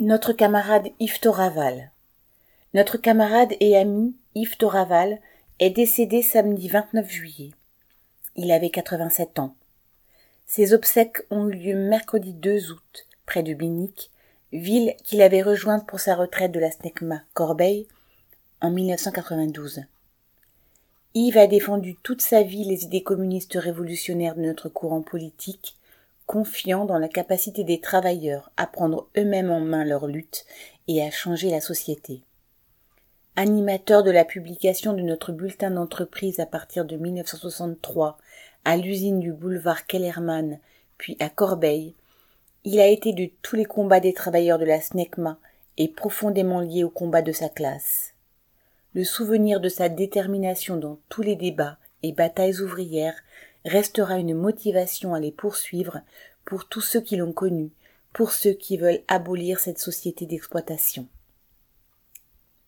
Notre camarade Yves Toraval. Notre camarade et ami Yves Toraval est décédé samedi 29 juillet. Il avait 87 ans. Ses obsèques ont eu lieu mercredi 2 août, près de Binic, ville qu'il avait rejointe pour sa retraite de la SNECMA Corbeil en 1992. Yves a défendu toute sa vie les idées communistes révolutionnaires de notre courant politique, confiant dans la capacité des travailleurs à prendre eux-mêmes en main leur lutte et à changer la société. Animateur de la publication de notre bulletin d'entreprise à partir de 1963 à l'usine du boulevard Kellermann, puis à Corbeil, il a été de tous les combats des travailleurs de la SNECMA et profondément lié au combat de sa classe le souvenir de sa détermination dans tous les débats et batailles ouvrières restera une motivation à les poursuivre pour tous ceux qui l'ont connu, pour ceux qui veulent abolir cette société d'exploitation.